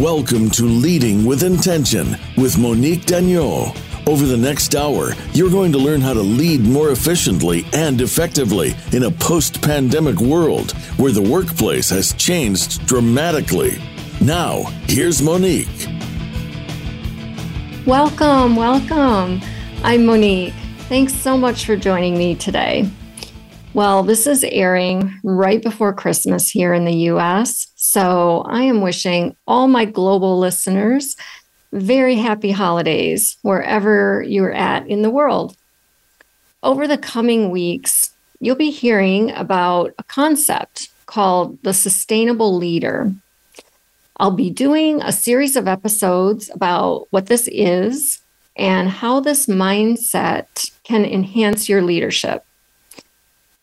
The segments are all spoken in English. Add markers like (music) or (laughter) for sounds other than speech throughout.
Welcome to Leading with Intention with Monique Dagneau. Over the next hour, you're going to learn how to lead more efficiently and effectively in a post pandemic world where the workplace has changed dramatically. Now, here's Monique. Welcome, welcome. I'm Monique. Thanks so much for joining me today. Well, this is airing right before Christmas here in the US. So I am wishing all my global listeners very happy holidays wherever you're at in the world. Over the coming weeks, you'll be hearing about a concept called the sustainable leader. I'll be doing a series of episodes about what this is and how this mindset can enhance your leadership.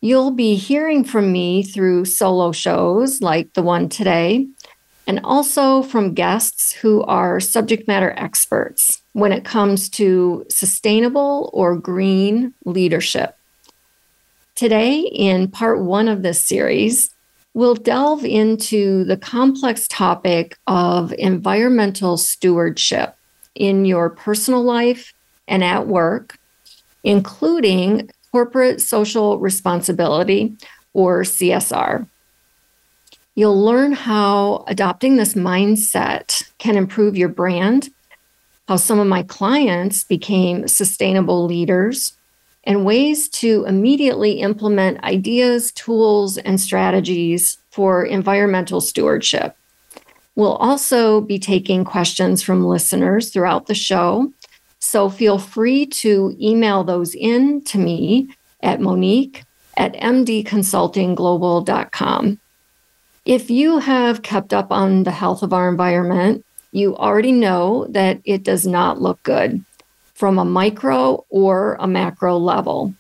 You'll be hearing from me through solo shows like the one today, and also from guests who are subject matter experts when it comes to sustainable or green leadership. Today, in part one of this series, we'll delve into the complex topic of environmental stewardship in your personal life and at work, including corporate social responsibility, or CSR. You'll learn how adopting this mindset can improve your brand, how some of my clients became sustainable leaders, and ways to immediately implement ideas, tools, and strategies for environmental stewardship. We'll also be taking questions from listeners throughout the show so feel free to email those in to me at Monique at mdconsultingglobal.com. If you have kept up on the health of our environment, you already know that it does not look good from a micro or a macro level.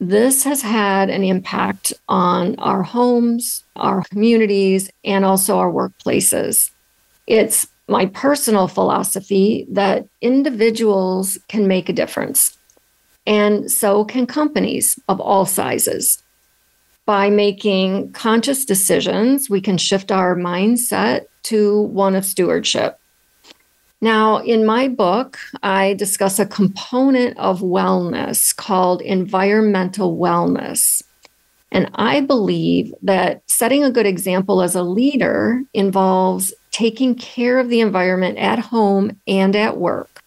This has had an impact on our homes, our communities, and also our workplaces. It's my personal philosophy that individuals can make a difference, and so can companies of all sizes. By making conscious decisions, we can shift our mindset to one of stewardship. Now, in my book, I discuss a component of wellness called environmental wellness. And I believe that setting a good example as a leader involves taking care of the environment at home and at work.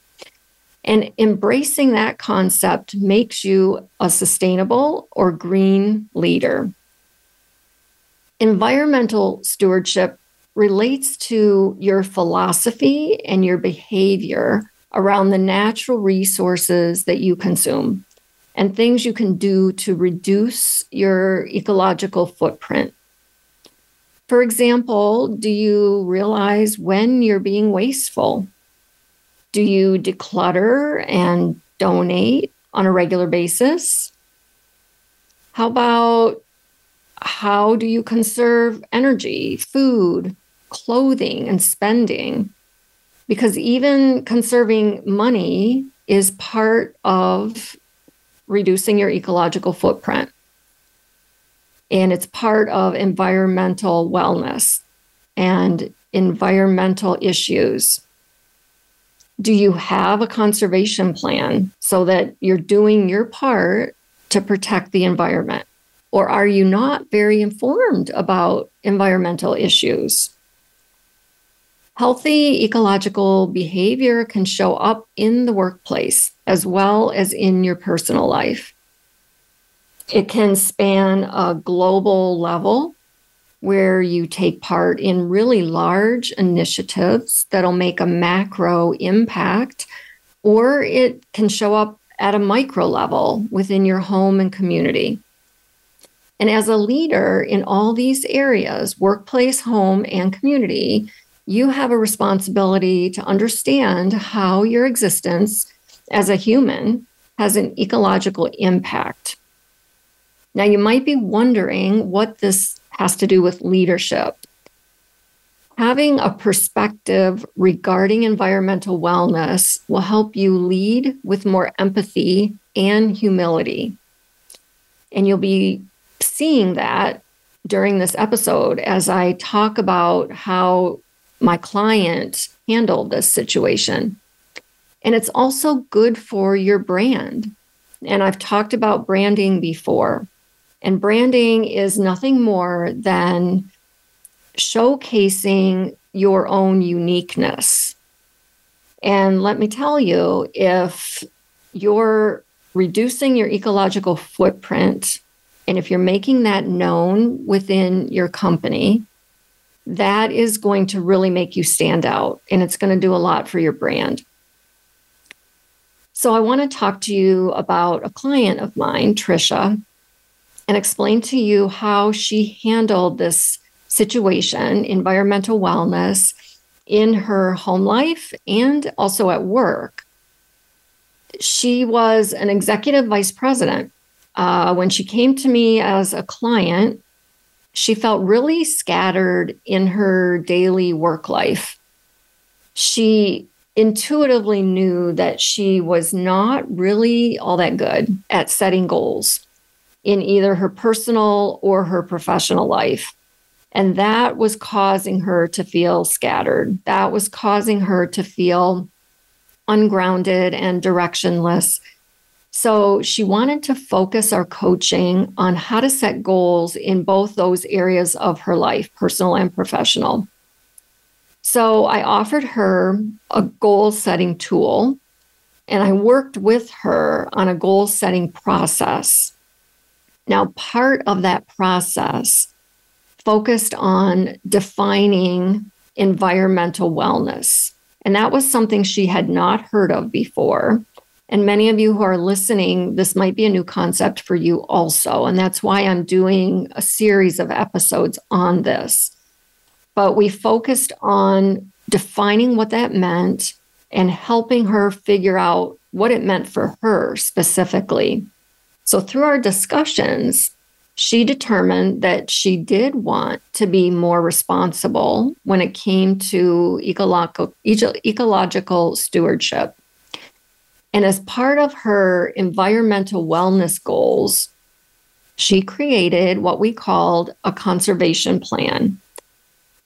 And embracing that concept makes you a sustainable or green leader. Environmental stewardship relates to your philosophy and your behavior around the natural resources that you consume and things you can do to reduce your ecological footprint. For example, do you realize when you're being wasteful? Do you declutter and donate on a regular basis? How about how do you conserve energy, food, clothing, and spending? Because even conserving money is part of reducing your ecological footprint and it's part of environmental wellness and environmental issues. Do you have a conservation plan so that you're doing your part to protect the environment? Or are you not very informed about environmental issues? Healthy ecological behavior can show up in the workplace as well as in your personal life. It can span a global level where you take part in really large initiatives that'll make a macro impact, or it can show up at a micro level within your home and community. And as a leader in all these areas workplace, home, and community you have a responsibility to understand how your existence as a human has an ecological impact. Now, you might be wondering what this has to do with leadership. Having a perspective regarding environmental wellness will help you lead with more empathy and humility. And you'll be seeing that during this episode as I talk about how my client handled this situation. And it's also good for your brand. And I've talked about branding before. And branding is nothing more than showcasing your own uniqueness. And let me tell you, if you're reducing your ecological footprint, and if you're making that known within your company, that is going to really make you stand out and it's going to do a lot for your brand. So, I want to talk to you about a client of mine, Trisha, and explain to you how she handled this situation, environmental wellness, in her home life and also at work. She was an executive vice president. Uh, when she came to me as a client, she felt really scattered in her daily work life. She intuitively knew that she was not really all that good at setting goals in either her personal or her professional life. And that was causing her to feel scattered. That was causing her to feel ungrounded and directionless. So she wanted to focus our coaching on how to set goals in both those areas of her life, personal and professional. So I offered her a goal setting tool and I worked with her on a goal setting process. Now, part of that process focused on defining environmental wellness. And that was something she had not heard of before. And many of you who are listening, this might be a new concept for you also. And that's why I'm doing a series of episodes on this. But we focused on defining what that meant and helping her figure out what it meant for her specifically. So, through our discussions, she determined that she did want to be more responsible when it came to ecological, stewardship. And as part of her environmental wellness goals, she created what we called a conservation plan.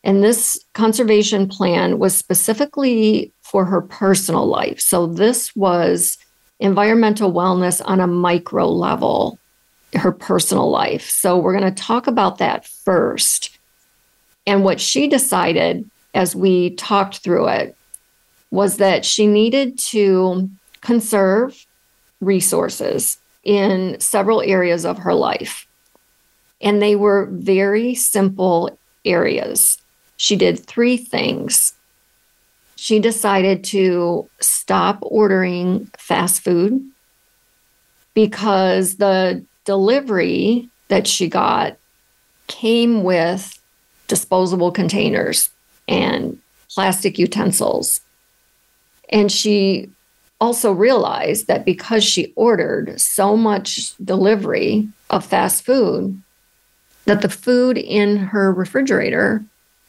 And this conservation plan was specifically for her personal life. So this was environmental wellness on a micro level, her personal life. So we're going to talk about that first. And what she decided as we talked through it was that she needed to conserve resources in several areas of her life. And they were very simple areas. She did three things. She decided to stop ordering fast food because the delivery that she got came with disposable containers and plastic utensils. And she also realized that because she ordered so much delivery of fast food, that the food in her refrigerator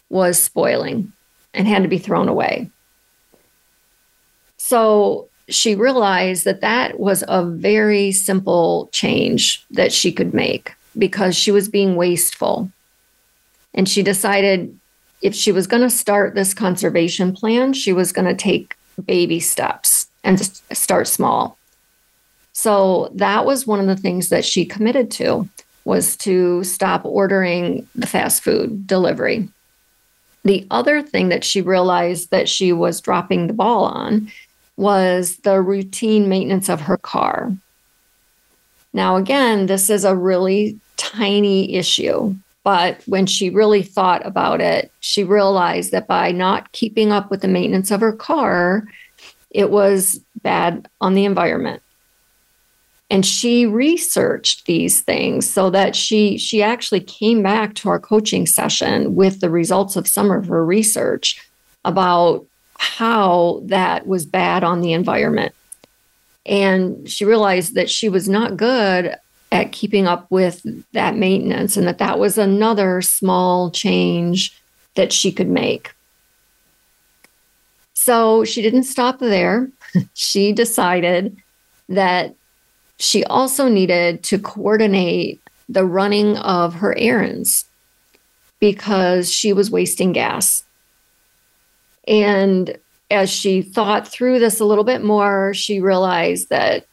was spoiling and had to be thrown away. So she realized that that was a very simple change that she could make because she was being wasteful. And she decided if she was going to start this conservation plan, she was going to take baby steps and start small. So that was one of the things that she committed to was to stop ordering the fast food delivery. The other thing that she realized that she was dropping the ball on was the routine maintenance of her car. Now, again, this is a really tiny issue, but when she really thought about it, she realized that by not keeping up with the maintenance of her car, it was bad on the environment and she researched these things so that she she actually came back to our coaching session with the results of some of her research about how that was bad on the environment and she realized that she was not good at keeping up with that maintenance and that that was another small change that she could make so she didn't stop there. (laughs) she decided that she also needed to coordinate the running of her errands because she was wasting gas. And as she thought through this a little bit more, she realized that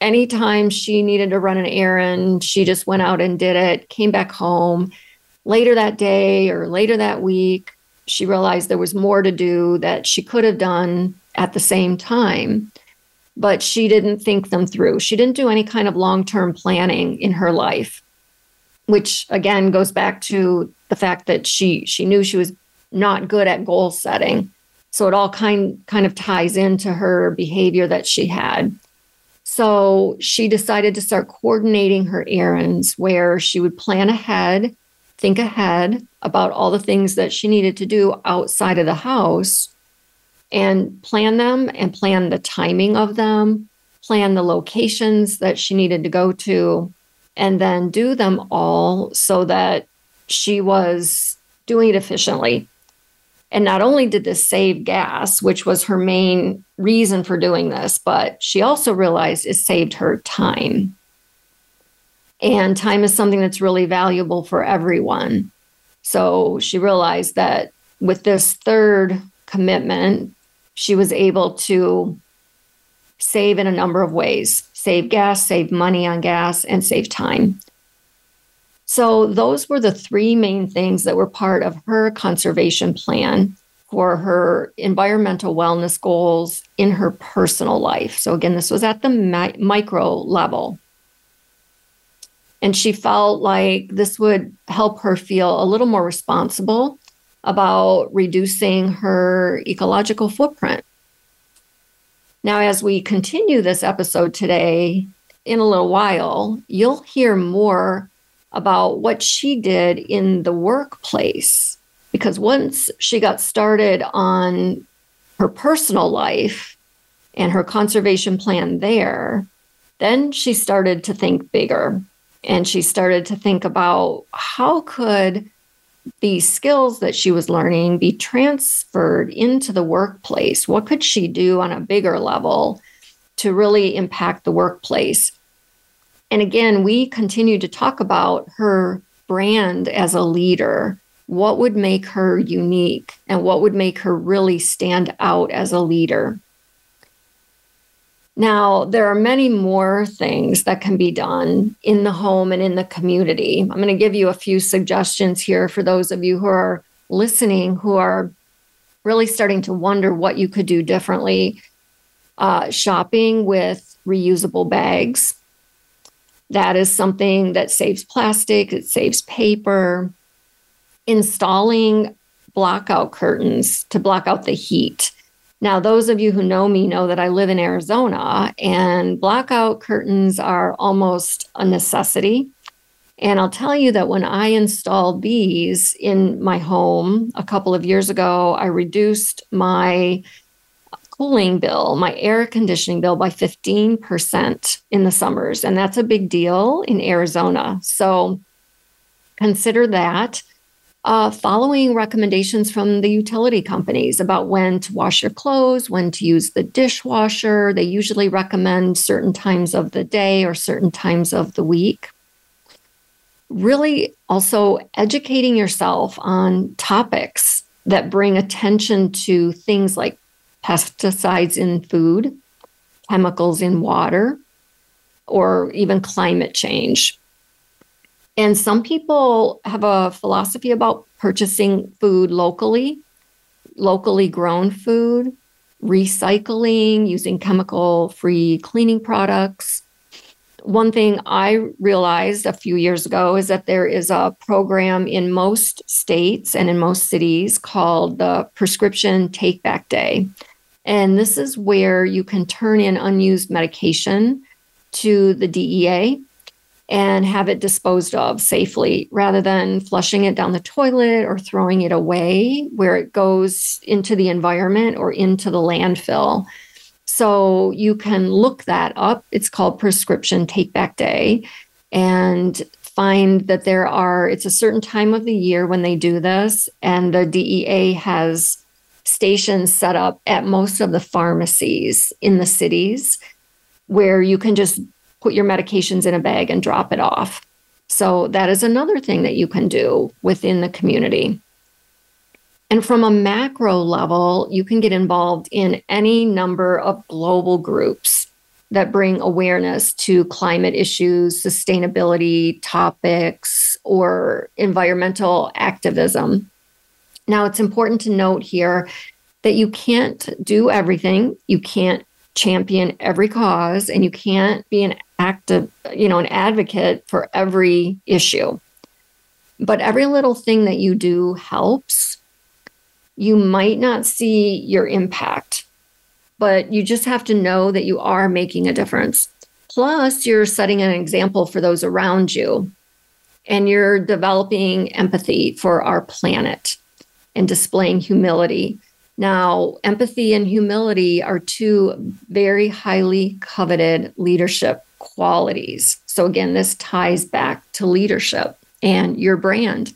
anytime she needed to run an errand, she just went out and did it, came back home. Later that day or later that week, she realized there was more to do that she could have done at the same time, but she didn't think them through. She didn't do any kind of long term planning in her life, which again goes back to the fact that she she knew she was not good at goal setting. So it all kind kind of ties into her behavior that she had. So she decided to start coordinating her errands where she would plan ahead, think ahead about all the things that she needed to do outside of the house and plan them and plan the timing of them, plan the locations that she needed to go to, and then do them all so that she was doing it efficiently. And not only did this save gas, which was her main reason for doing this, but she also realized it saved her time. And time is something that's really valuable for everyone. So she realized that with this third commitment, she was able to save in a number of ways save gas, save money on gas, and save time. So, those were the three main things that were part of her conservation plan for her environmental wellness goals in her personal life. So, again, this was at the mi- micro level. And she felt like this would help her feel a little more responsible about reducing her ecological footprint. Now, as we continue this episode today, in a little while, you'll hear more about what she did in the workplace. Because once she got started on her personal life and her conservation plan there, then she started to think bigger. And she started to think about how could these skills that she was learning be transferred into the workplace? What could she do on a bigger level to really impact the workplace and again, we continue to talk about her brand as a leader. What would make her unique and what would make her really stand out as a leader? Now, there are many more things that can be done in the home and in the community. I'm going to give you a few suggestions here for those of you who are listening who are really starting to wonder what you could do differently. Uh, shopping with reusable bags that is something that saves plastic, it saves paper. Installing blackout curtains to block out the heat. Now, those of you who know me know that I live in Arizona, and blackout curtains are almost a necessity. And I'll tell you that when I installed these in my home a couple of years ago, I reduced my cooling bill, my air conditioning bill by 15% in the summers. And that's a big deal in Arizona. So consider that. Uh, following recommendations from the utility companies about when to wash your clothes, when to use the dishwasher. They usually recommend certain times of the day or certain times of the week. Really, also educating yourself on topics that bring attention to things like pesticides in food, chemicals in water, or even climate change. And some people have a philosophy about purchasing food locally, locally grown food, recycling, using chemical free cleaning products. One thing I realized a few years ago is that there is a program in most states and in most cities called the Prescription Take Back Day. And this is where you can turn in unused medication to the DEA and have it disposed of safely rather than flushing it down the toilet or throwing it away where it goes into the environment or into the landfill. So you can look that up. It's called Prescription Take Back Day and find that there are, it's a certain time of the year when they do this, and the DEA has stations set up at most of the pharmacies in the cities where you can just put your medications in a bag and drop it off. So that is another thing that you can do within the community. And from a macro level, you can get involved in any number of global groups that bring awareness to climate issues, sustainability topics, or environmental activism. Now, it's important to note here that you can't do everything. You can't champion every cause and you can't be an active, you know, an advocate for every issue. But every little thing that you do helps. You might not see your impact, but you just have to know that you are making a difference. Plus, you're setting an example for those around you, and you're developing empathy for our planet and displaying humility. Now, empathy and humility are two very highly coveted leadership qualities. So, again, this ties back to leadership and your brand.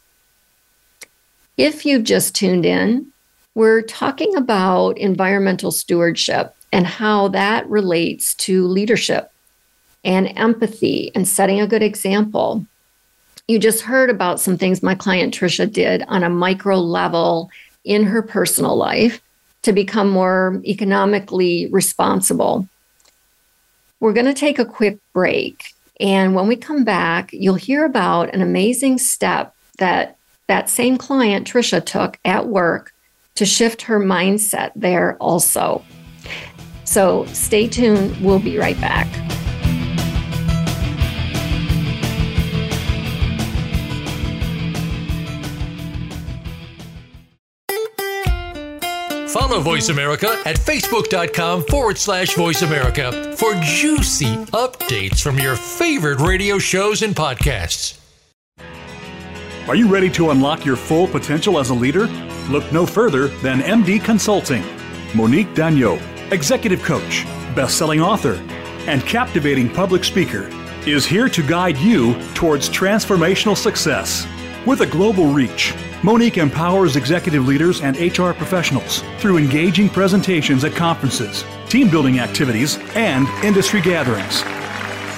If you've just tuned in, we're talking about environmental stewardship and how that relates to leadership and empathy and setting a good example. You just heard about some things my client Trisha did on a micro level in her personal life to become more economically responsible. We're going to take a quick break. And when we come back, you'll hear about an amazing step that that same client, Trisha, took at work to shift her mindset there also. So stay tuned. We'll be right back. Follow Voice America at facebook.com forward slash voice America for juicy updates from your favorite radio shows and podcasts. Are you ready to unlock your full potential as a leader? Look no further than MD Consulting. Monique Dagneau, executive coach, best selling author, and captivating public speaker, is here to guide you towards transformational success. With a global reach, Monique empowers executive leaders and HR professionals through engaging presentations at conferences, team building activities, and industry gatherings.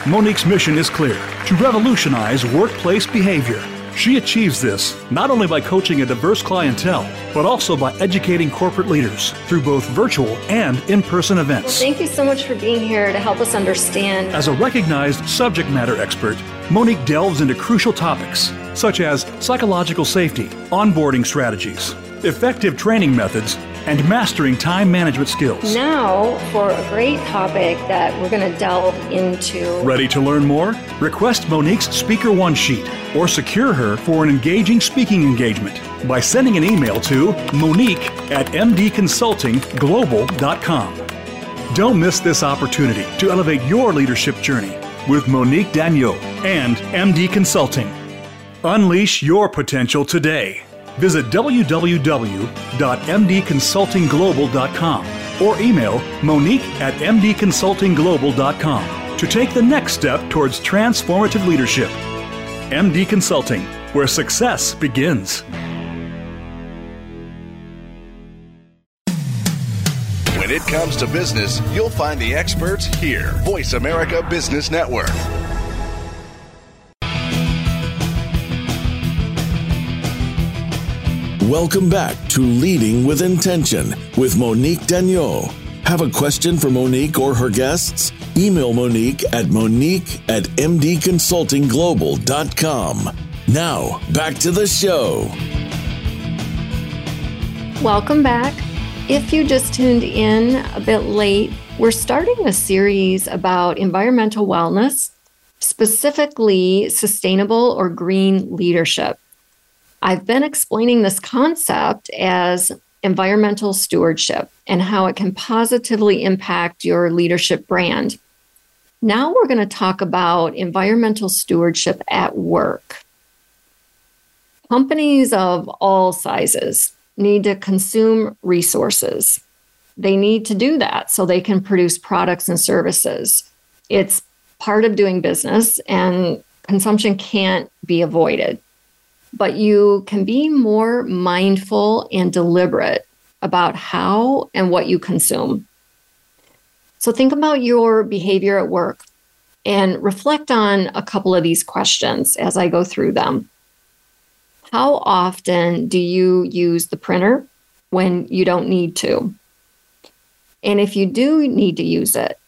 Monique's mission is clear to revolutionize workplace behavior. She achieves this not only by coaching a diverse clientele, but also by educating corporate leaders through both virtual and in person events. Well, thank you so much for being here to help us understand. As a recognized subject matter expert, Monique delves into crucial topics such as psychological safety, onboarding strategies, effective training methods, and mastering time management skills. Now, for a great topic that we're going to delve into. Ready to learn more? Request Monique's Speaker One Sheet or secure her for an engaging speaking engagement by sending an email to monique at mdconsultingglobal.com. Don't miss this opportunity to elevate your leadership journey with Monique Dagneau and MD Consulting. Unleash your potential today. Visit www.mdconsultingglobal.com or email monique at mdconsultingglobal.com to take the next step towards transformative leadership. MD Consulting, where success begins. When it comes to business, you'll find the experts here. Voice America Business Network. Welcome back to Leading with Intention with Monique Dagneau. Have a question for Monique or her guests? Email Monique at monique at mdconsultingglobal.com. Now, back to the show. Welcome back. If you just tuned in a bit late, we're starting a series about environmental wellness, specifically sustainable or green leadership. I've been explaining this concept as environmental stewardship and how it can positively impact your leadership brand. Now we're going to talk about environmental stewardship at work. Companies of all sizes need to consume resources. They need to do that so they can produce products and services. It's part of doing business, and consumption can't be avoided but you can be more mindful and deliberate about how and what you consume. So think about your behavior at work and reflect on a couple of these questions as I go through them. How often do you use the printer when you don't need to? And if you do need to use it,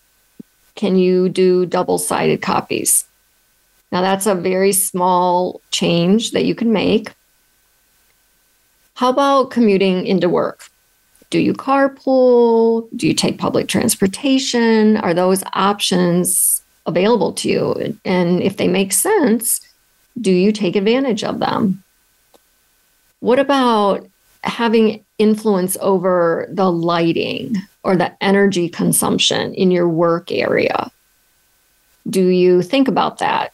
can you do double sided copies? Now, that's a very small change that you can make. How about commuting into work? Do you carpool? Do you take public transportation? Are those options available to you? And if they make sense, do you take advantage of them? What about having influence over the lighting or the energy consumption in your work area? Do you think about that?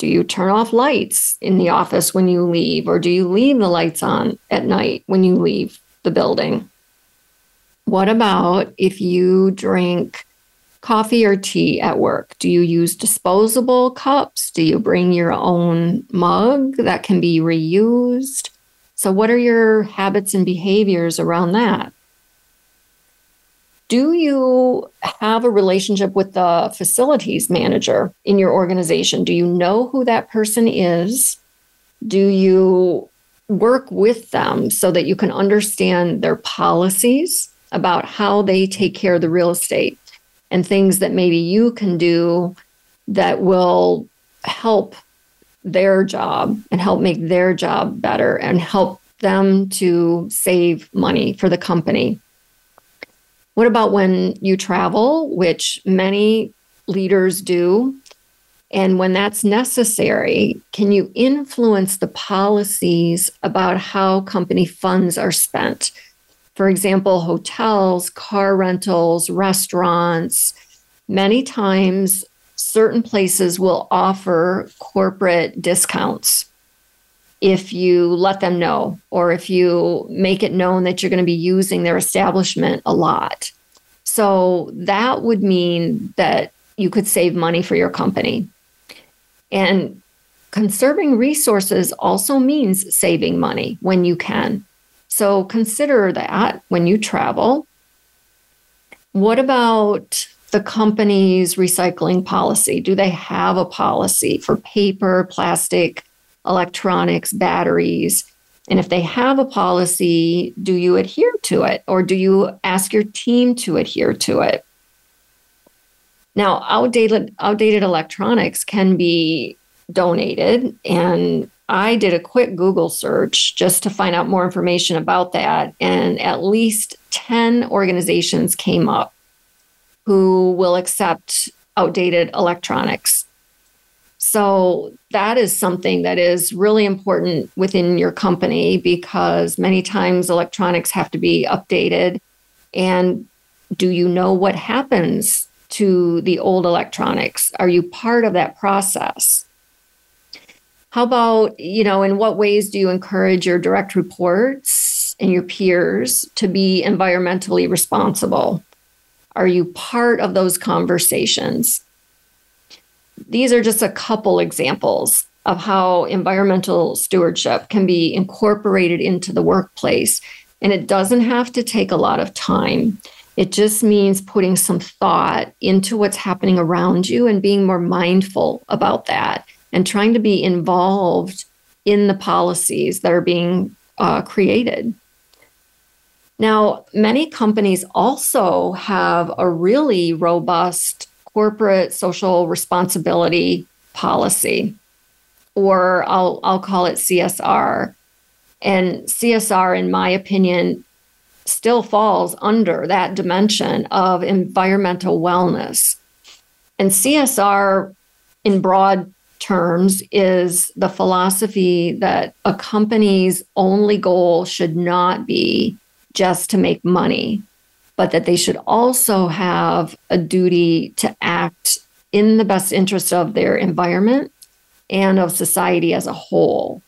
Do you turn off lights in the office when you leave, or do you leave the lights on at night when you leave the building? What about if you drink coffee or tea at work? Do you use disposable cups? Do you bring your own mug that can be reused? So, what are your habits and behaviors around that? Do you have a relationship with the facilities manager in your organization? Do you know who that person is? Do you work with them so that you can understand their policies about how they take care of the real estate and things that maybe you can do that will help their job and help make their job better and help them to save money for the company. What about when you travel, which many leaders do? And when that's necessary, can you influence the policies about how company funds are spent? For example, hotels, car rentals, restaurants, many times certain places will offer corporate discounts if you let them know or if you make it known that you're going to be using their establishment a lot. So that would mean that you could save money for your company. And conserving resources also means saving money when you can. So consider that when you travel. What about the company's recycling policy? Do they have a policy for paper, plastic, electronics, batteries? And if they have a policy, do you adhere to it or do you ask your team to adhere to it? Now, outdated, outdated electronics can be donated. And I did a quick Google search just to find out more information about that. And at least 10 organizations came up who will accept outdated electronics. So that is something that is really important within your company because many times electronics have to be updated. And do you know what happens to the old electronics? Are you part of that process? How about, you know, in what ways do you encourage your direct reports and your peers to be environmentally responsible? Are you part of those conversations? These are just a couple examples of how environmental stewardship can be incorporated into the workplace. And it doesn't have to take a lot of time. It just means putting some thought into what's happening around you and being more mindful about that and trying to be involved in the policies that are being uh, created. Now, many companies also have a really robust corporate social responsibility policy, or I'll, I'll call it CSR. And CSR, in my opinion, still falls under that dimension of environmental wellness. And CSR, in broad terms, is the philosophy that a company's only goal should not be just to make money, but that they should also have a duty to act in the best interest of their environment and of society as a whole.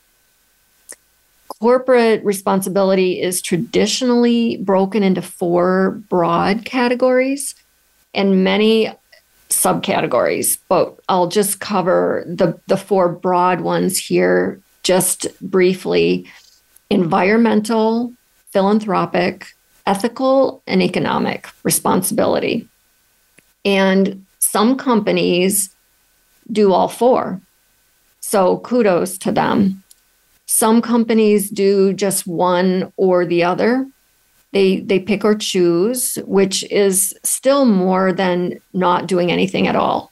Corporate responsibility is traditionally broken into four broad categories and many subcategories, but I'll just cover the, the four broad ones here just briefly environmental, philanthropic, ethical and economic responsibility. And some companies do all four. So kudos to them. Some companies do just one or the other. They they pick or choose, which is still more than not doing anything at all.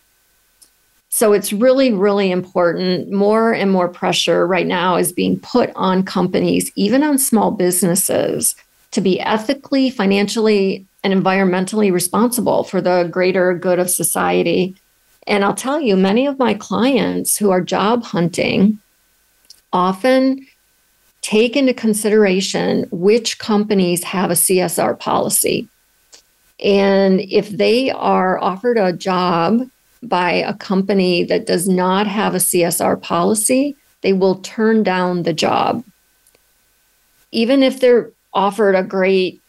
So it's really, really important. More and more pressure right now is being put on companies, even on small businesses, to be ethically, financially, and environmentally responsible for the greater good of society. And I'll tell you, many of my clients who are job hunting often take into consideration which companies have a CSR policy. And if they are offered a job by a company that does not have a CSR policy, they will turn down the job. Even if they're offered a great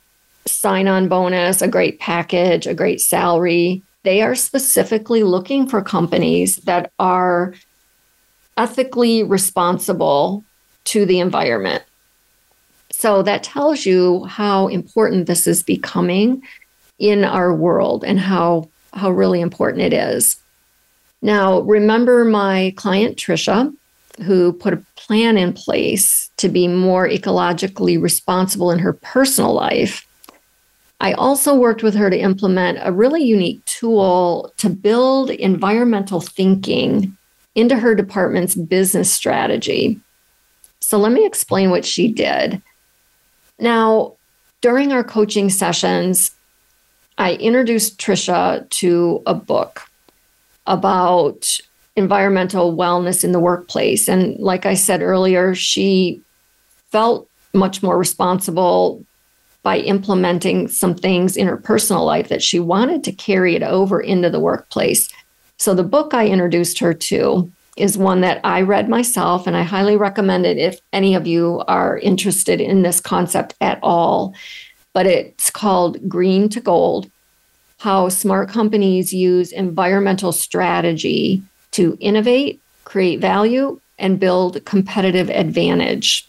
sign on bonus, a great package, a great salary, they are specifically looking for companies that are ethically responsible to the environment. So that tells you how important this is becoming in our world and how how really important it is. Now, remember my client Trisha who put a plan in place to be more ecologically responsible in her personal life. I also worked with her to implement a really unique tool to build environmental thinking into her department's business strategy. So let me explain what she did. Now, during our coaching sessions, I introduced Trisha to a book about environmental wellness in the workplace. And like I said earlier, she felt much more responsible by implementing some things in her personal life that she wanted to carry it over into the workplace. So the book I introduced her to is one that I read myself, and I highly recommend it if any of you are interested in this concept at all. But it's called Green to Gold How Smart Companies Use Environmental Strategy to Innovate, Create Value, and Build Competitive Advantage.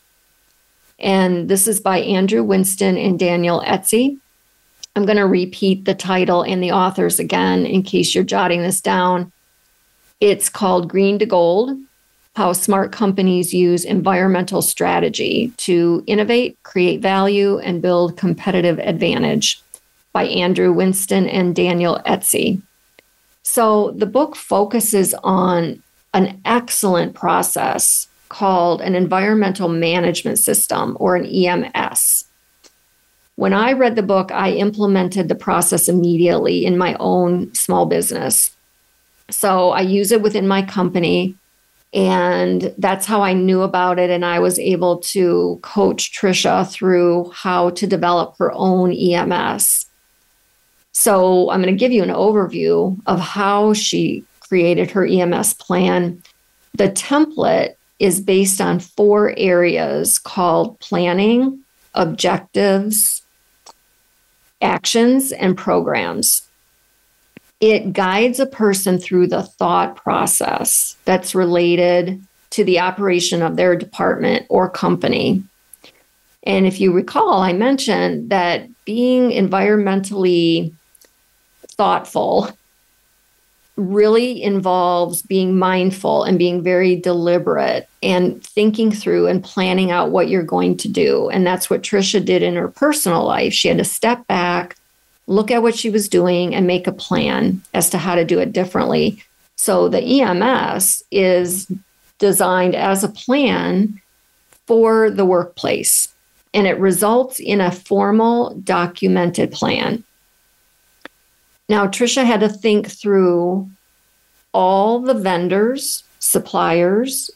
And this is by Andrew Winston and Daniel Esty. I'm going to repeat the title and the authors again in case you're jotting this down. It's called Green to Gold How Smart Companies Use Environmental Strategy to Innovate, Create Value, and Build Competitive Advantage by Andrew Winston and Daniel Esty. So the book focuses on an excellent process called an environmental management system or an EMS. When I read the book, I implemented the process immediately in my own small business. So I use it within my company. And that's how I knew about it. And I was able to coach Trisha through how to develop her own EMS. So I'm going to give you an overview of how she created her EMS plan. The template is based on four areas called planning, objectives, actions, and programs. It guides a person through the thought process that's related to the operation of their department or company. And if you recall, I mentioned that being environmentally thoughtful really involves being mindful and being very deliberate and thinking through and planning out what you're going to do. And that's what Trisha did in her personal life. She had to step back, look at what she was doing, and make a plan as to how to do it differently. So the EMS is designed as a plan for the workplace, and it results in a formal documented plan. Now, Trisha had to think through all the vendors, suppliers,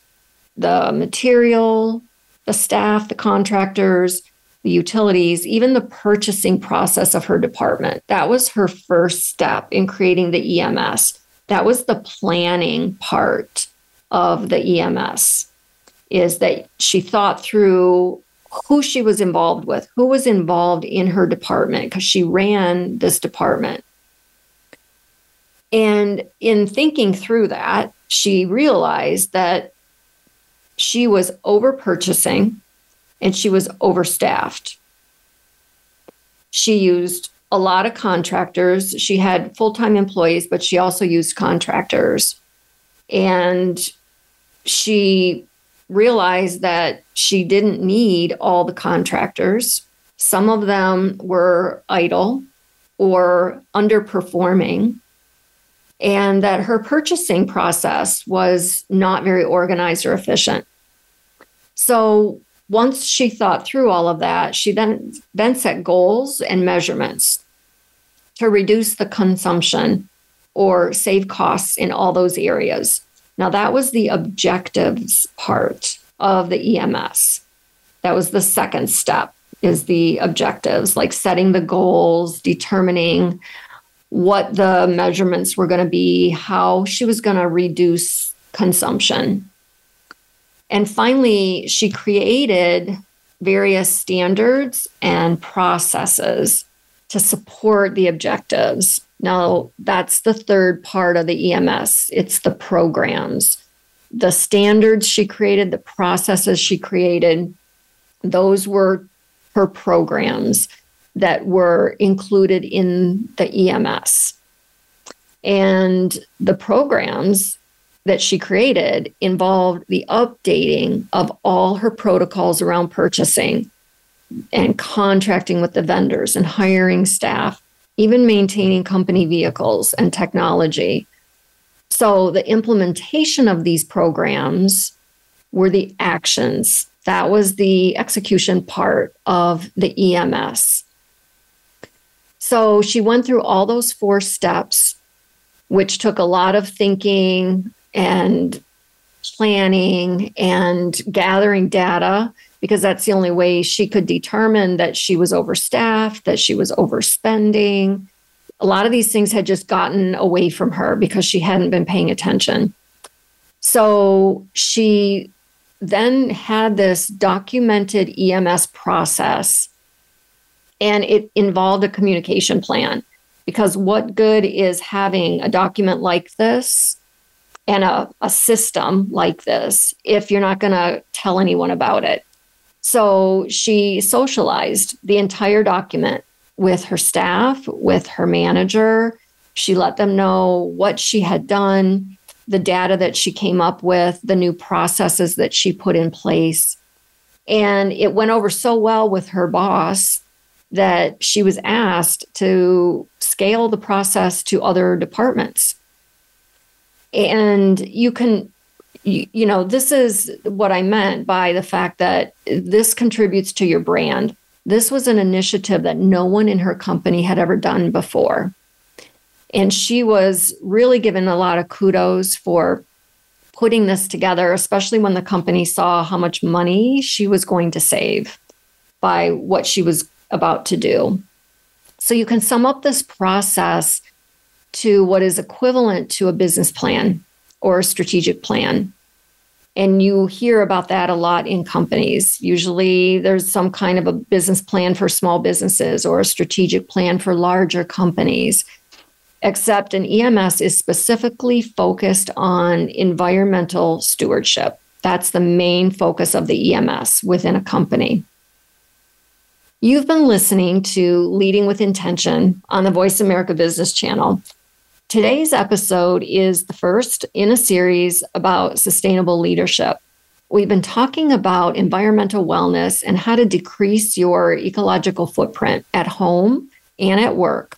the material, the staff, the contractors, the utilities, even the purchasing process of her department. That was her first step in creating the EMS. That was the planning part of the EMS is that she thought through who she was involved with, who was involved in her department because she ran this department. And in thinking through that, she realized that she was over purchasing and she was overstaffed. She used a lot of contractors. She had full time employees, but she also used contractors. And she realized that she didn't need all the contractors. Some of them were idle or underperforming, and that her purchasing process was not very organized or efficient. So once she thought through all of that, she then then set goals and measurements to reduce the consumption or save costs in all those areas. Now that was the objectives part of the EMS. That was the second step is the objectives, like setting the goals, determining what the measurements were going to be, how she was going to reduce consumption. And finally, she created various standards and processes to support the objectives. Now, that's the third part of the EMS it's the programs. The standards she created, the processes she created, those were her programs that were included in the EMS. And the programs that she created involved the updating of all her protocols around purchasing and contracting with the vendors and hiring staff, even maintaining company vehicles and technology. So the implementation of these programs were the actions. That was the execution part of the EMS. So she went through all those four steps, which took a lot of thinking and planning and gathering data because that's the only way she could determine that she was overstaffed, that she was overspending. A lot of these things had just gotten away from her because she hadn't been paying attention. So she then had this documented EMS process and it involved a communication plan because what good is having a document like this and a, a system like this if you're not going to tell anyone about it so she socialized the entire document with her staff, with her manager. She let them know what she had done, the data that she came up with, the new processes that she put in place. And it went over so well with her boss that she was asked to scale the process to other departments. And you can you, you know, this is what I meant by the fact that this contributes to your brand. This was an initiative that no one in her company had ever done before. And she was really given a lot of kudos for putting this together, especially when the company saw how much money she was going to save by what she was about to do. So you can sum up this process to what is equivalent to a business plan or a strategic plan. And you hear about that a lot in companies. Usually there's some kind of a business plan for small businesses or a strategic plan for larger companies. Except an EMS is specifically focused on environmental stewardship. That's the main focus of the EMS within a company. You've been listening to Leading with Intention on the Voice America Business Channel. Today's episode is the first in a series about sustainable leadership. We've been talking about environmental wellness and how to decrease your ecological footprint at home and at work.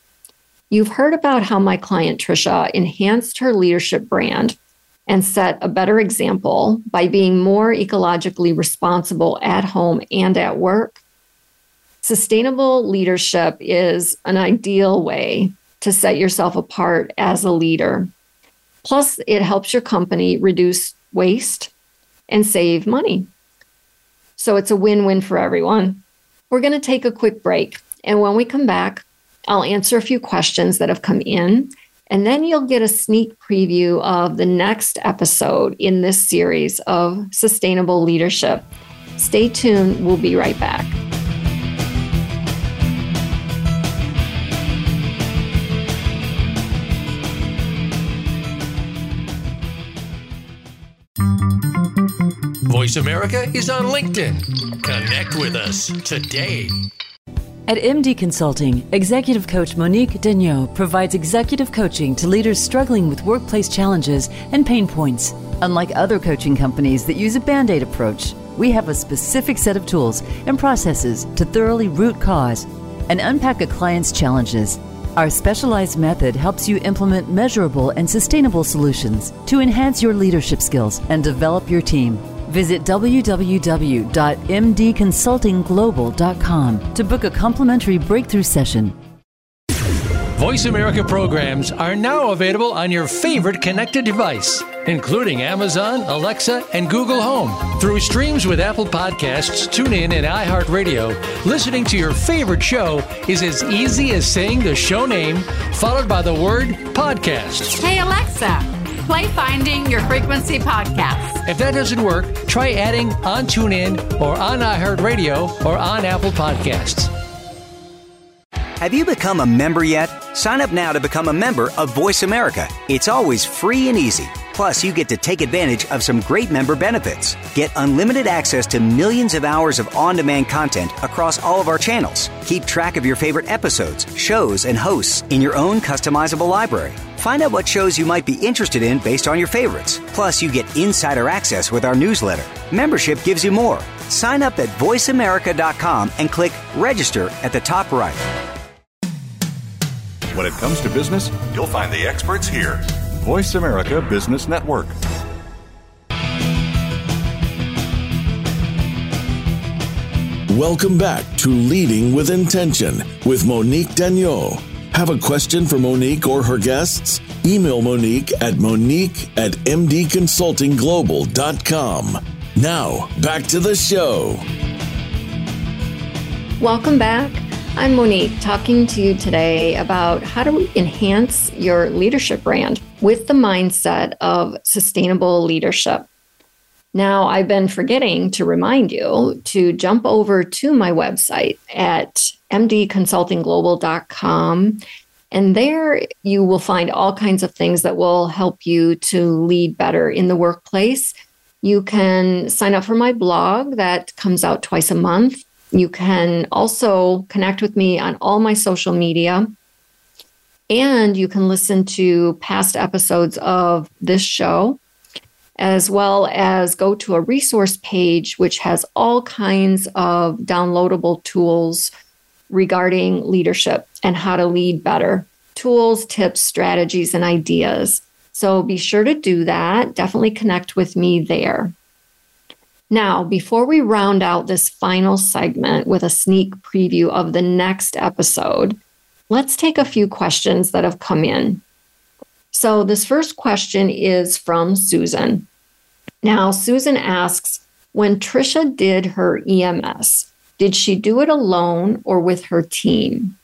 You've heard about how my client Trisha enhanced her leadership brand and set a better example by being more ecologically responsible at home and at work. Sustainable leadership is an ideal way to set yourself apart as a leader. Plus, it helps your company reduce waste and save money. So it's a win win for everyone. We're going to take a quick break. And when we come back, I'll answer a few questions that have come in. And then you'll get a sneak preview of the next episode in this series of sustainable leadership. Stay tuned. We'll be right back. Voice America is on LinkedIn. Connect with us today. At MD Consulting, Executive Coach Monique Dagneau provides executive coaching to leaders struggling with workplace challenges and pain points. Unlike other coaching companies that use a band aid approach, we have a specific set of tools and processes to thoroughly root cause and unpack a client's challenges. Our specialized method helps you implement measurable and sustainable solutions to enhance your leadership skills and develop your team. Visit www.mdconsultingglobal.com to book a complimentary breakthrough session. Voice America programs are now available on your favorite connected device, including Amazon, Alexa, and Google Home. Through streams with Apple Podcasts, TuneIn, and iHeartRadio, listening to your favorite show is as easy as saying the show name followed by the word podcast. Hey, Alexa, play Finding Your Frequency podcast. If that doesn't work, try adding on TuneIn or on iHeartRadio or on Apple Podcasts. Have you become a member yet? Sign up now to become a member of Voice America. It's always free and easy. Plus, you get to take advantage of some great member benefits. Get unlimited access to millions of hours of on demand content across all of our channels. Keep track of your favorite episodes, shows, and hosts in your own customizable library. Find out what shows you might be interested in based on your favorites. Plus, you get insider access with our newsletter. Membership gives you more. Sign up at voiceamerica.com and click register at the top right. When it comes to business, you'll find the experts here. Voice America Business Network. Welcome back to Leading with Intention with Monique Dagneau. Have a question for Monique or her guests? Email Monique at monique at mdconsultingglobal.com. Now, back to the show. Welcome back. I'm Monique talking to you today about how to enhance your leadership brand with the mindset of sustainable leadership. Now, I've been forgetting to remind you to jump over to my website at mdconsultingglobal.com. And there you will find all kinds of things that will help you to lead better in the workplace. You can sign up for my blog that comes out twice a month. You can also connect with me on all my social media. And you can listen to past episodes of this show, as well as go to a resource page which has all kinds of downloadable tools regarding leadership and how to lead better tools, tips, strategies, and ideas. So be sure to do that. Definitely connect with me there. Now, before we round out this final segment with a sneak preview of the next episode, let's take a few questions that have come in. So, this first question is from Susan. Now, Susan asks When Trisha did her EMS, did she do it alone or with her team?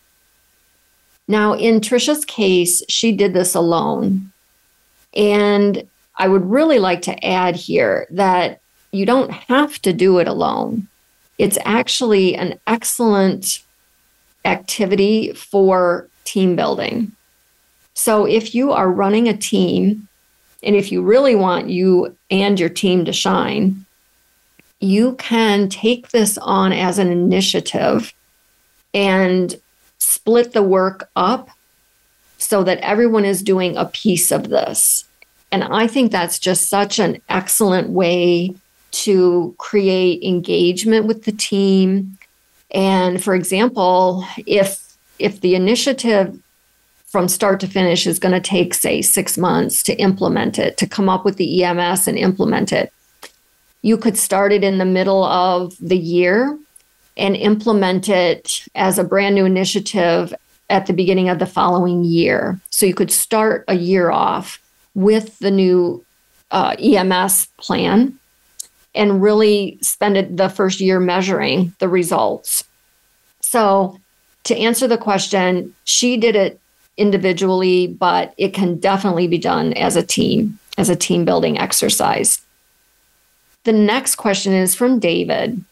Now, in Trisha's case, she did this alone. And I would really like to add here that you don't have to do it alone. It's actually an excellent activity for team building. So if you are running a team, and if you really want you and your team to shine, you can take this on as an initiative and split the work up so that everyone is doing a piece of this. And I think that's just such an excellent way to create engagement with the team. And for example, if if the initiative from start to finish is going to take say 6 months to implement it, to come up with the EMS and implement it, you could start it in the middle of the year and implement it as a brand new initiative at the beginning of the following year. So you could start a year off with the new uh, EMS plan and really spend it the first year measuring the results. So, to answer the question, she did it individually, but it can definitely be done as a team, as a team building exercise. The next question is from David.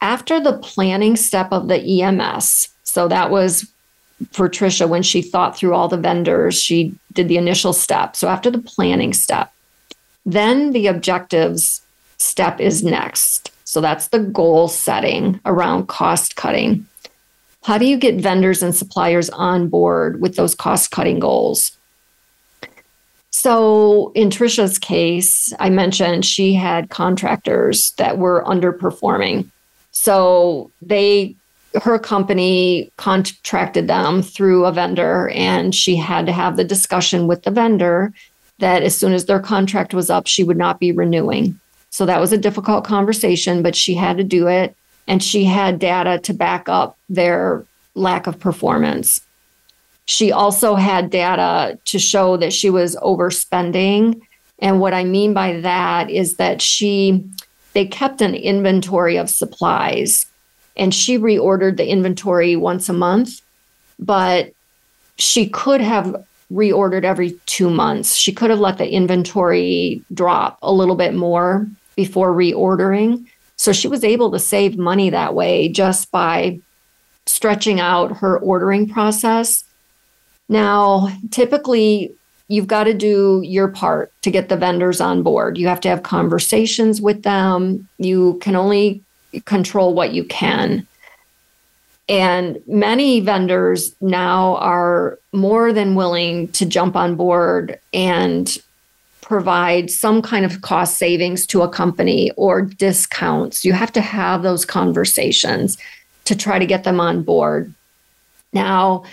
After the planning step of the EMS, so that was for Trisha when she thought through all the vendors, she did the initial step. So after the planning step, then the objectives step is next. So that's the goal setting around cost cutting. How do you get vendors and suppliers on board with those cost cutting goals? So, in Trisha's case, I mentioned she had contractors that were underperforming. So, they her company contracted them through a vendor and she had to have the discussion with the vendor that as soon as their contract was up she would not be renewing so that was a difficult conversation but she had to do it and she had data to back up their lack of performance she also had data to show that she was overspending and what i mean by that is that she they kept an inventory of supplies and she reordered the inventory once a month, but she could have reordered every two months. She could have let the inventory drop a little bit more before reordering. So she was able to save money that way just by stretching out her ordering process. Now, typically, you've got to do your part to get the vendors on board. You have to have conversations with them. You can only control what you can. And many vendors now are more than willing to jump on board and provide some kind of cost savings to a company or discounts. You have to have those conversations to try to get them on board. Now,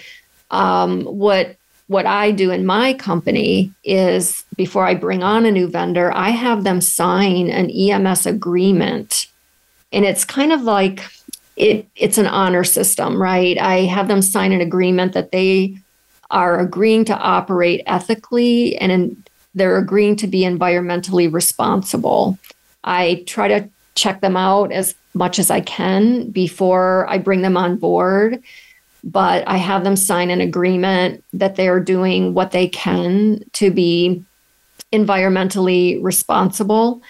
um, what what I do in my company is before I bring on a new vendor, I have them sign an EMS agreement and it's kind of like it it's an honor system right i have them sign an agreement that they are agreeing to operate ethically and in, they're agreeing to be environmentally responsible i try to check them out as much as i can before i bring them on board but i have them sign an agreement that they are doing what they can to be environmentally responsible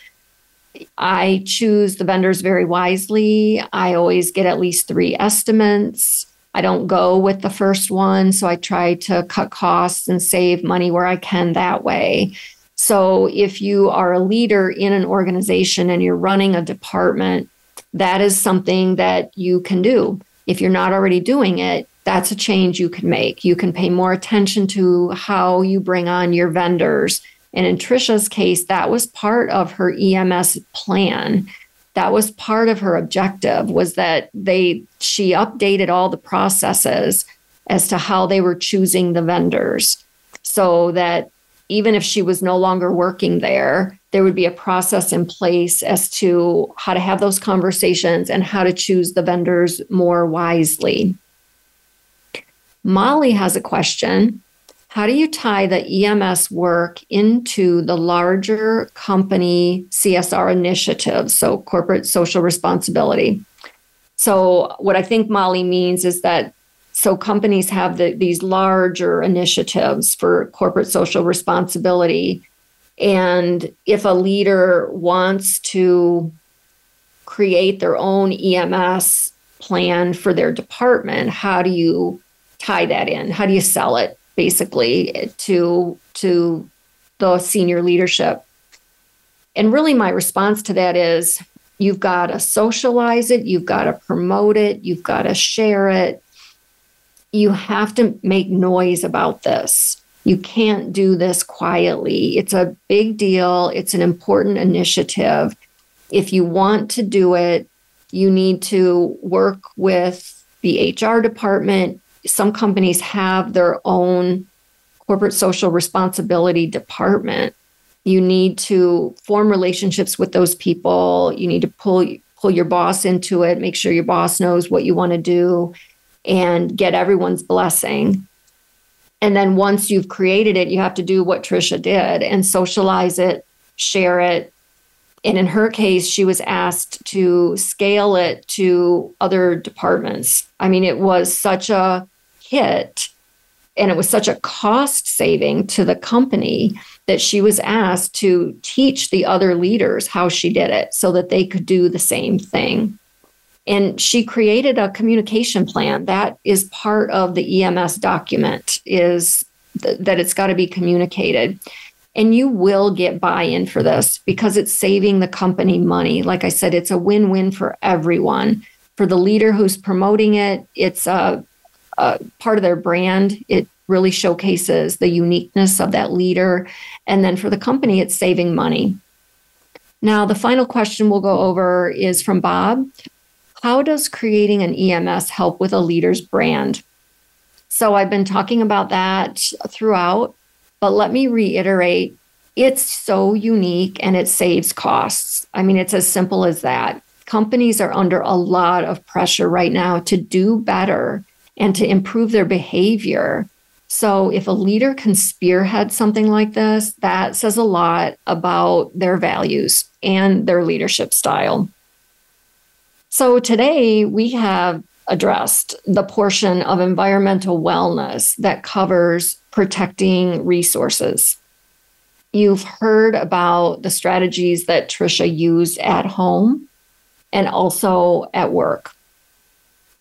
I choose the vendors very wisely. I always get at least three estimates. I don't go with the first one. So I try to cut costs and save money where I can that way. So if you are a leader in an organization and you're running a department, that is something that you can do. If you're not already doing it, that's a change you can make. You can pay more attention to how you bring on your vendors and in Trisha's case, that was part of her EMS plan. That was part of her objective was that they she updated all the processes as to how they were choosing the vendors so that even if she was no longer working there, there would be a process in place as to how to have those conversations and how to choose the vendors more wisely. Molly has a question. How do you tie the EMS work into the larger company CSR initiatives, so corporate social responsibility? So, what I think Molly means is that so companies have the, these larger initiatives for corporate social responsibility. And if a leader wants to create their own EMS plan for their department, how do you tie that in? How do you sell it? Basically to to the senior leadership. And really my response to that is you've got to socialize it, you've got to promote it, you've got to share it. You have to make noise about this. You can't do this quietly. It's a big deal. It's an important initiative. If you want to do it, you need to work with the HR department some companies have their own corporate social responsibility department. You need to form relationships with those people. You need to pull pull your boss into it, make sure your boss knows what you want to do and get everyone's blessing. And then once you've created it, you have to do what Trisha did and socialize it, share it, and in her case, she was asked to scale it to other departments. I mean, it was such a hit and it was such a cost saving to the company that she was asked to teach the other leaders how she did it so that they could do the same thing. And she created a communication plan that is part of the ems document is th- that it's got to be communicated. And you will get buy-in for this because it's saving the company money. Like i said it's a win-win for everyone. For the leader who's promoting it, it's a, a part of their brand. It really showcases the uniqueness of that leader. And then for the company, it's saving money. Now, the final question we'll go over is from Bob. How does creating an EMS help with a leader's brand? So I've been talking about that throughout, but let me reiterate it's so unique and it saves costs. I mean, it's as simple as that. Companies are under a lot of pressure right now to do better and to improve their behavior. So, if a leader can spearhead something like this, that says a lot about their values and their leadership style. So, today we have addressed the portion of environmental wellness that covers protecting resources. You've heard about the strategies that Trisha used at home and also at work.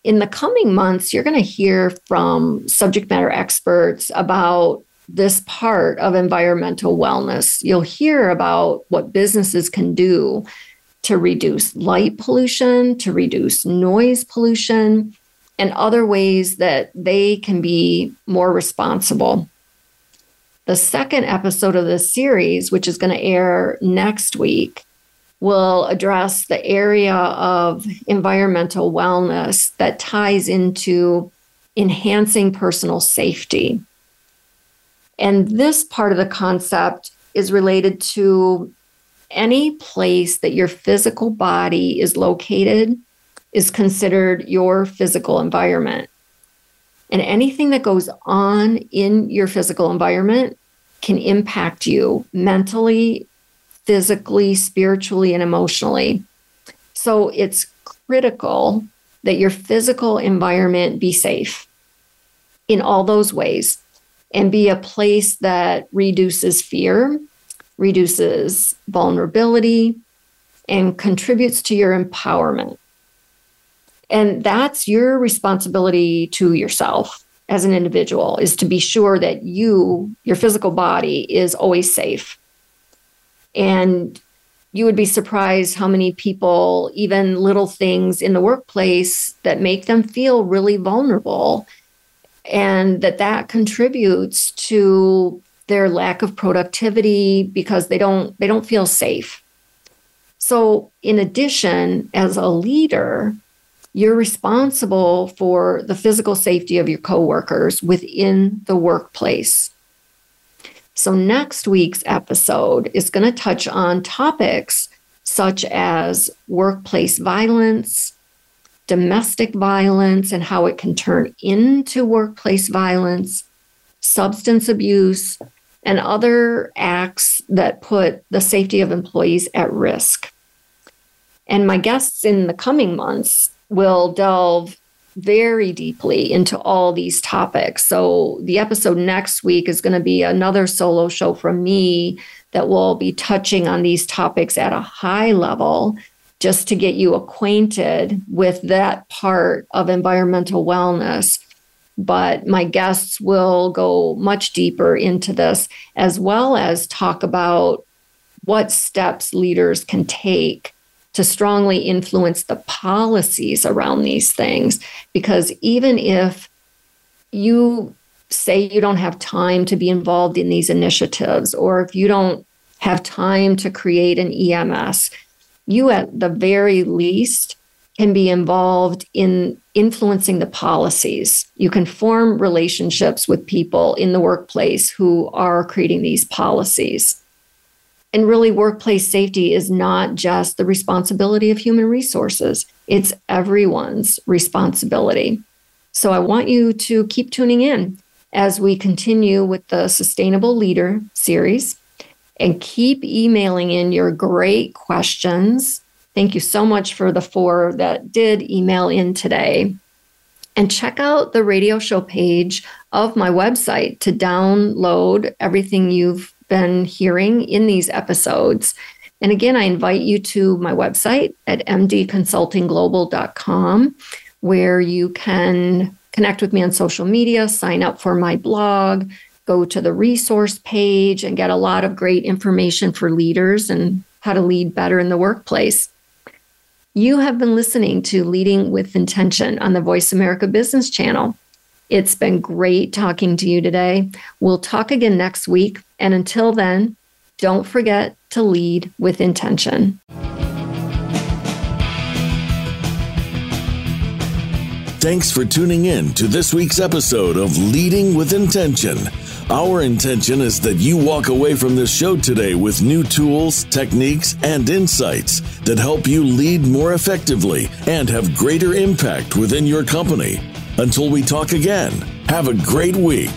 In the coming months, you're going to hear from subject matter experts about this part of environmental wellness. You'll hear about what businesses can do to reduce light pollution, to reduce noise pollution, and other ways that they can be more responsible. The second episode of this series, which is going to air next week, will address the area of environmental wellness that ties into enhancing personal safety. And this part of the concept is related to any place that your physical body is located is considered your physical environment. And anything that goes on in your physical environment can impact you mentally, physically, spiritually, and emotionally. So it's critical that your physical environment be safe in all those ways and be a place that reduces fear, reduces vulnerability, and contributes to your empowerment. And that's your responsibility to yourself as an individual is to be sure that you, your physical body, is always safe. And you would be surprised how many people, even little things in the workplace that make them feel really vulnerable, and that that contributes to their lack of productivity because they don't they don't feel safe. So in addition, as a leader, you're responsible for the physical safety of your coworkers within the workplace. So, next week's episode is going to touch on topics such as workplace violence, domestic violence, and how it can turn into workplace violence, substance abuse, and other acts that put the safety of employees at risk. And my guests in the coming months will delve very deeply into all these topics. So, the episode next week is going to be another solo show from me that will be touching on these topics at a high level just to get you acquainted with that part of environmental wellness. But my guests will go much deeper into this, as well as talk about what steps leaders can take to strongly influence the policies around these things. Because even if you say you don't have time to be involved in these initiatives, or if you don't have time to create an EMS, you at the very least can be involved in influencing the policies. You can form relationships with people in the workplace who are creating these policies. And really, workplace safety is not just the responsibility of human resources, it's everyone's responsibility. So I want you to keep tuning in as we continue with the Sustainable Leader series and keep emailing in your great questions. Thank you so much for the four that did email in today. And check out the radio show page of my website to download everything you've been hearing in these episodes. And again, I invite you to my website at mdconsultingglobal.com, where you can connect with me on social media, sign up for my blog, go to the resource page, and get a lot of great information for leaders and how to lead better in the workplace. You have been listening to Leading with Intention on the Voice America Business Channel. It's been great talking to you today. We'll talk again next week. And until then, don't forget to lead with intention. Thanks for tuning in to this week's episode of Leading with Intention. Our intention is that you walk away from this show today with new tools, techniques, and insights that help you lead more effectively and have greater impact within your company. Until we talk again, have a great week.